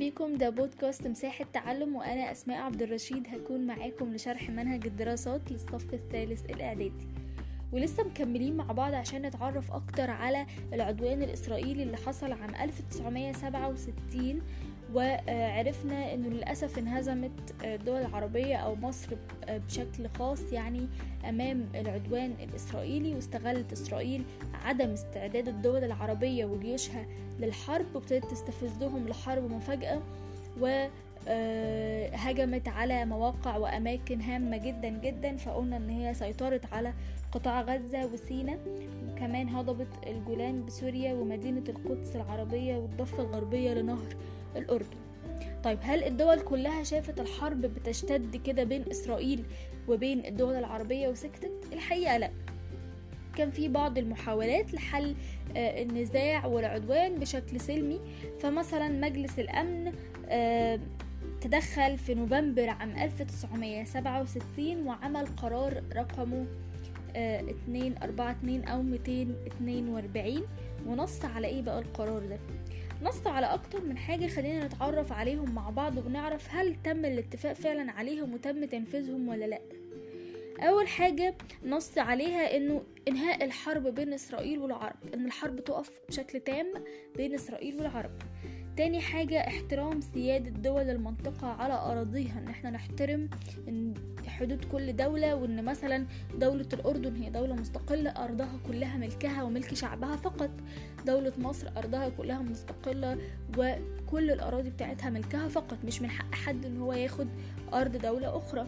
بيكم. ده بودكاست مساحة تعلم وأنا أسماء عبد الرشيد هكون معاكم لشرح منهج الدراسات للصف الثالث الإعدادي. ولسه مكملين مع بعض عشان نتعرف أكتر على العدوان الإسرائيلي اللي حصل عام 1967 وعرفنا إنه للأسف انهزمت الدول العربية أو مصر بشكل خاص يعني أمام العدوان الإسرائيلي واستغلت إسرائيل عدم استعداد الدول العربية وجيوشها للحرب وابتدت تستفزهم لحرب مفاجأة. و هجمت على مواقع وأماكن هامة جدا جدا فقلنا إن هي سيطرت على قطاع غزة وسينا وكمان هضبت الجولان بسوريا ومدينة القدس العربية والضفة الغربية لنهر الأردن. طيب هل الدول كلها شافت الحرب بتشتد كده بين إسرائيل وبين الدول العربية وسكتت؟ الحقيقة لأ. كان في بعض المحاولات لحل النزاع والعدوان بشكل سلمي فمثلا مجلس الأمن تدخل في نوفمبر عام 1967 وعمل قرار رقمه 242 أو 242 ونص على إيه بقى القرار ده؟ نص على أكتر من حاجة خلينا نتعرف عليهم مع بعض ونعرف هل تم الاتفاق فعلا عليهم وتم تنفيذهم ولا لأ. أول حاجة نص عليها إنه إنهاء الحرب بين إسرائيل والعرب إن الحرب تقف بشكل تام بين إسرائيل والعرب. تاني حاجة احترام سيادة دول المنطقة على أراضيها. إن إحنا نحترم إن حدود كل دولة وإن مثلا دولة الأردن هي دولة مستقلة أرضها كلها ملكها وملك شعبها فقط. دولة مصر أرضها كلها مستقلة وكل الأراضي بتاعتها ملكها فقط. مش من حق حد إن هو ياخد أرض دولة أخرى.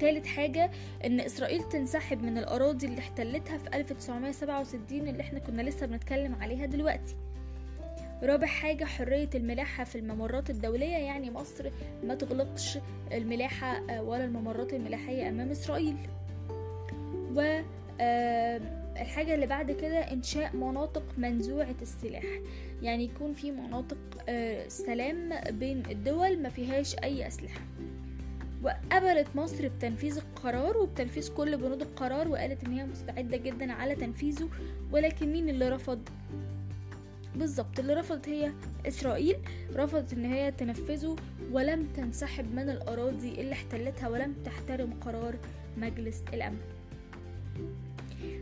تالت حاجة إن إسرائيل تنسحب من الأراضي اللي احتلتها في 1967 اللي إحنا كنا لسه بنتكلم عليها دلوقتي. رابع حاجة حرية الملاحة في الممرات الدولية. يعني مصر ما تغلقش الملاحة ولا الممرات الملاحية أمام إسرائيل. و الحاجة اللي بعد كده إنشاء مناطق منزوعة السلاح. يعني يكون في مناطق سلام بين الدول ما فيهاش أي أسلحة. وقبلت مصر بتنفيذ القرار وبتنفيذ كل بنود القرار وقالت إن هي مستعدة جدا على تنفيذه. ولكن مين اللي رفض؟ بالظبط اللي رفضت هي إسرائيل رفضت إن هي تنفذه ولم تنسحب من الأراضي اللي احتلتها ولم تحترم قرار مجلس الأمن.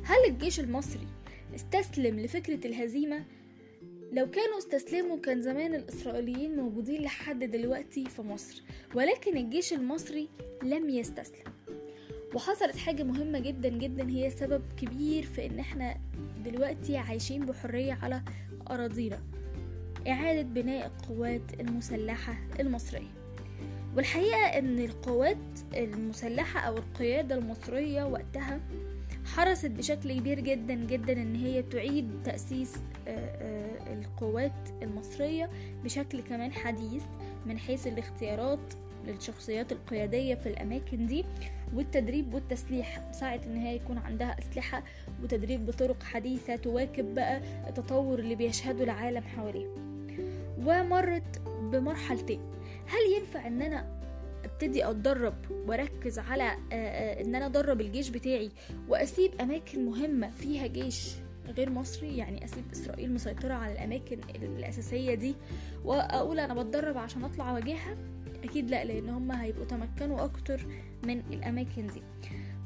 هل الجيش المصري استسلم لفكرة الهزيمة؟ لو كانوا استسلموا كان زمان الإسرائيليين موجودين لحد دلوقتي في مصر ولكن الجيش المصري لم يستسلم. وحصلت حاجة مهمة جدا جدا هي سبب كبير في إن إحنا دلوقتي عايشين بحرية على أراضينا. إعادة بناء القوات المسلحة المصرية. والحقيقة إن القوات المسلحة أو القيادة المصرية وقتها حرصت بشكل كبير جدا جدا إن هي تعيد تأسيس القوات المصرية بشكل كمان حديث من حيث الاختيارات للشخصيات القيادية في الأماكن دي والتدريب والتسليح. ساعة إن هي يكون عندها أسلحة وتدريب بطرق حديثة تواكب بقى التطور اللي بيشهده العالم حواليه ومرت بمرحلتين. هل ينفع إن أنا أبتدي أتدرب وأركز على إن أنا أدرب الجيش بتاعي وأسيب أماكن مهمة فيها جيش غير مصري؟ يعني أسيب إسرائيل مسيطرة على الأماكن الأساسية دي وأقول أنا بتدرب عشان أطلع واجهها أكيد لأ لأن هم هيبقوا تمكنوا أكتر من الأماكن دي.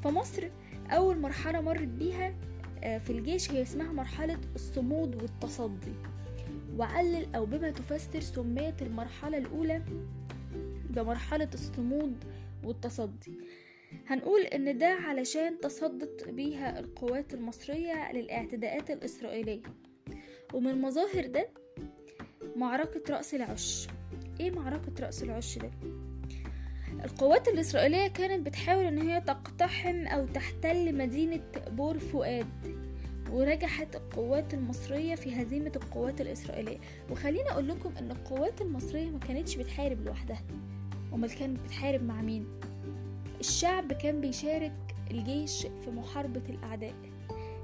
فمصر أول مرحلة مرت بيها في الجيش هي اسمها مرحلة الصمود والتصدي. وعلل أو بما تفسر سميت المرحلة الأولى بمرحلة الصمود والتصدي. هنقول إن ده علشان تصدت بيها القوات المصرية للاعتداءات الإسرائيلية. ومن مظاهر ده معركة رأس العش. إيه معركة رأس العش ده؟ القوات الإسرائيلية كانت بتحاول إن هي تقتحم أو تحتل مدينة بور فؤاد ونجحت القوات المصرية في هزيمة القوات الإسرائيلية وخليني أقول لكم إن القوات المصرية ما كانتش بتحارب لوحدها أمال كانت بتحارب مع مين؟ الشعب كان بيشارك الجيش في محاربة الأعداء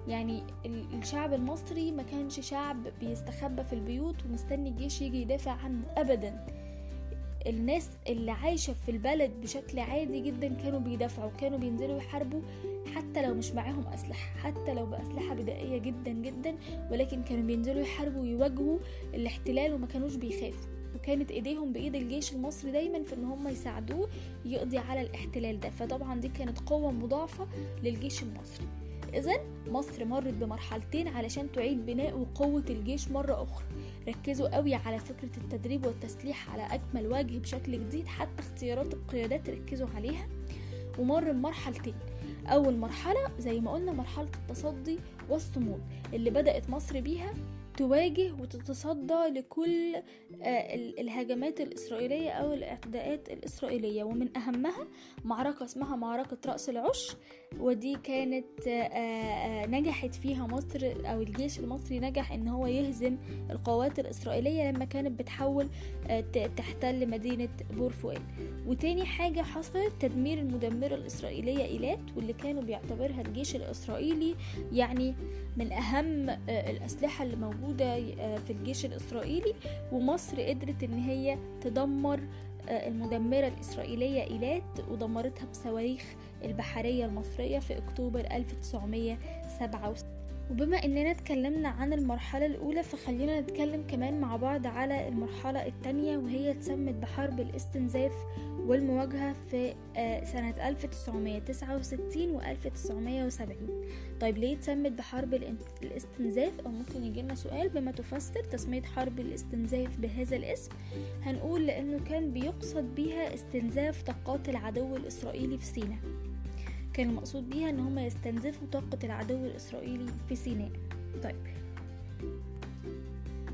يعني الشعب المصري ما كانش شعب بيستخبى في البيوت ومستني الجيش يجي يدافع عنه أبدا الناس اللي عايشة في البلد بشكل عادي جدا كانوا بيدافعوا كانوا بينزلوا يحاربوا حتى لو مش معاهم أسلحة حتى لو بأسلحة بدائية جدا جدا ولكن كانوا بينزلوا يحاربوا ويواجهوا الاحتلال وما كانوش بيخافوا. فكانت إيديهم بإيد الجيش المصري دايما في إن هم يساعدوه يقضي على الاحتلال ده. فطبعا دي كانت قوة مضاعفة للجيش المصري. إذا مصر مرت بمرحلتين علشان تعيد بناء وقوة الجيش مرة أخرى. ركزوا قوي على فكرة التدريب والتسليح على أكمل وجه بشكل جديد حتى اختيارات القيادات ركزوا عليها. ومر بمرحلتين. أول مرحلة زي ما قلنا مرحلة التصدي والصمود اللي بدأت مصر بيها تواجه وتتصدى لكل الهجمات الإسرائيلية أو الإعتداءات الإسرائيلية. ومن أهمها معركة اسمها معركة رأس العش ودي كانت نجحت فيها مصر أو الجيش المصري نجح إن هو يهزم القوات الإسرائيلية لما كانت بتحاول تحتل مدينة بور فؤاد وتاني حاجة حصلت تدمير المدمرة الإسرائيلية إيلات واللي كانوا بيعتبرها الجيش الإسرائيلي يعني من أهم الأسلحة اللي موجودة في الجيش الإسرائيلي ومصر قدرت إن هي تدمر المدمرة الإسرائيلية إيلات ودمرتها بصواريخ البحرية المصرية في أكتوبر 1967 وبما إننا اتكلمنا عن المرحلة الأولى فخلينا نتكلم كمان مع بعض على المرحلة التانية وهي اتسمت بحرب الاستنزاف والمواجهة في سنة 1969 و 1970 طيب ليه اتسمت بحرب الاستنزاف؟ أو ممكن يجيلنا سؤال بما تفسر تسمية حرب الاستنزاف بهذا الاسم. هنقول لأنه كان بيقصد بيها استنزاف طاقات العدو الإسرائيلي في سيناء. كان المقصود بيها إن هم يستنزفوا طاقة العدو الإسرائيلي في سيناء. طيب.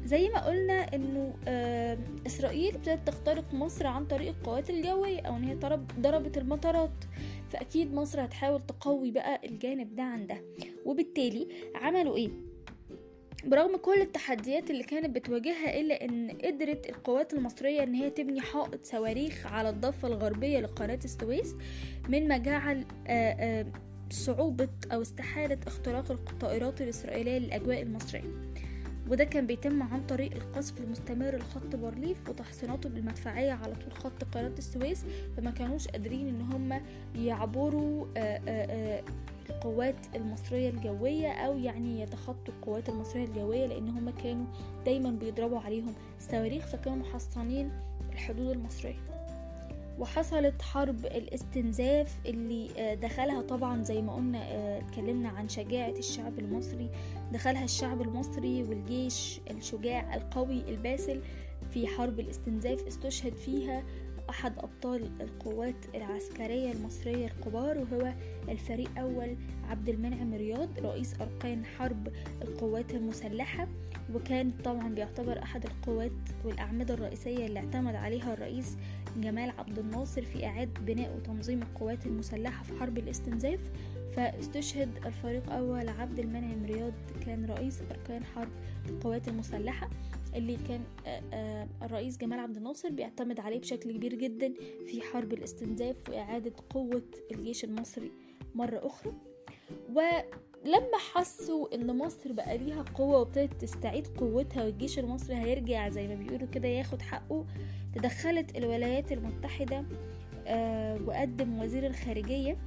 زي ما قلنا إنه آه إسرائيل ابتدت تخترق مصر عن طريق القوات الجوية أو إن هي ضربت المطارات. فأكيد مصر هتحاول تقوي بقى الجانب ده عن ده وبالتالي عملوا إيه؟ برغم كل التحديات اللي كانت بتواجهها إلا إن قدرت القوات المصرية إن هي تبني حائط صواريخ على الضفة الغربية لقناة السويس من ما جعل صعوبة أو استحالة اختراق الطائرات الإسرائيلية للأجواء المصرية. وده كان بيتم عن طريق القصف المستمر لخط بارليف وتحصيناته بالمدفعية على طول خط قناة السويس فما كانوش قادرين إن هم يعبروا آآ آآ القوات المصرية الجوية أو يعني يتخطوا القوات المصرية الجوية لأن هم كانوا دايما بيضربوا عليهم صواريخ فكانوا محصنين الحدود المصرية. وحصلت حرب الاستنزاف اللي دخلها طبعا زي ما قلنا اتكلمنا عن شجاعة الشعب المصري. دخلها الشعب المصري والجيش الشجاع القوي الباسل في حرب الاستنزاف استشهد فيها أحد أبطال القوات العسكرية المصرية الكبار وهو الفريق أول عبد المنعم رياض رئيس أركان حرب القوات المسلحة. وكان طبعا بيعتبر أحد القوات والأعمدة الرئيسية اللي اعتمد عليها الرئيس جمال عبد الناصر في إعادة بناء وتنظيم القوات المسلحة في حرب الاستنزاف. فاستشهد الفريق أول عبد المنعم رياض كان رئيس أركان حرب القوات المسلحة اللي كان الرئيس جمال عبد الناصر بيعتمد عليه بشكل كبير جدا في حرب الاستنزاف وإعادة قوة الجيش المصري مرة أخرى. ولما حسوا إن مصر بقى ليها قوة وابتدت تستعيد قوتها والجيش المصري هيرجع زي ما بيقولوا كده ياخد حقه تدخلت الولايات المتحدة وقدم وزير الخارجية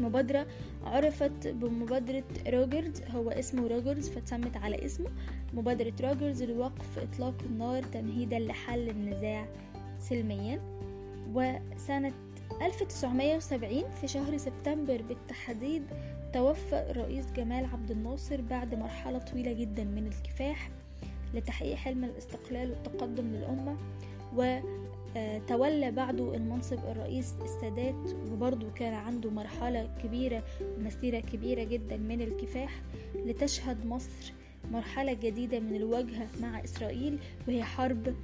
مبادرة عرفت بمبادرة روجرز هو اسمه روجرز فاتسمت على اسمه. مبادرة روجرز لوقف إطلاق النار تمهيدا لحل النزاع سلميا. وسنة 1970 في شهر سبتمبر بالتحديد توفى الرئيس جمال عبد الناصر بعد مرحلة طويلة جدا من الكفاح لتحقيق حلم الاستقلال والتقدم للأمة. و تولى بعده المنصب الرئيس السادات وبرضه كان عنده مرحلة كبيرة مسيرة كبيرة جدا من الكفاح لتشهد مصر مرحلة جديدة من الواجهة مع إسرائيل وهي حرب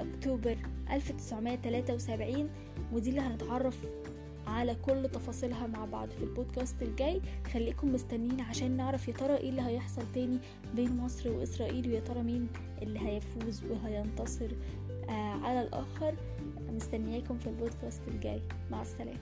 أكتوبر 1973 ودي اللي هنتعرف على كل تفاصيلها مع بعض في البودكاست الجاي. خليكم مستنيين عشان نعرف يا ترى إيه اللي هيحصل تاني بين مصر وإسرائيل ويا ترى مين اللي هيفوز وهينتصر. آه على الآخر مستنياكم في البودكاست الجاي. مع السلامة.